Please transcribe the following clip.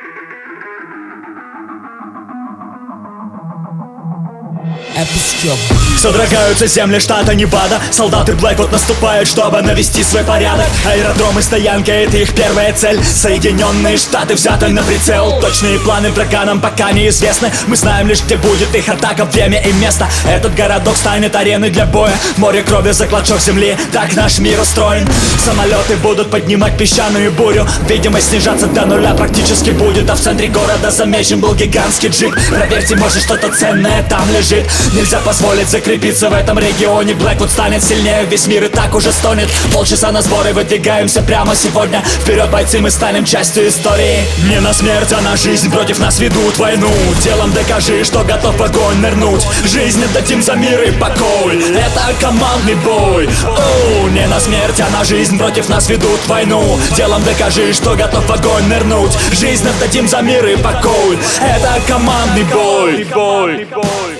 thank you. Содрогаются земли штата Невада. Солдаты Блэквуд наступают, чтобы навести свой порядок. Аэродромы, стоянки — это их первая цель. Соединенные Штаты взяты на прицел. Точные планы врага нам пока неизвестны. Мы знаем лишь, где будет их атака, время и место. Этот городок станет ареной для боя. Море крови за клочок земли, так наш мир устроен. Самолеты будут поднимать песчаную бурю. Видимость снижаться до нуля практически будет. А в центре города замечен был гигантский джип. Проверьте, может что-то ценное там лежит Нельзя позволить закрепиться в этом регионе. Блэквуд станет сильнее, весь мир и так уже стонет. Полчаса на сборы, выдвигаемся прямо сегодня. Вперед, бойцы, мы станем частью истории. Не на смерть, а на жизнь. Против нас ведут войну. Делом докажи, что готов в огонь нырнуть. Жизнь отдадим за мир и покой. Это командный бой. Оу, не на смерть, а на жизнь. Против нас ведут войну. Делом докажи, что готов в огонь нырнуть. Жизнь отдадим за мир и покой. Это командный бой, бой, бой.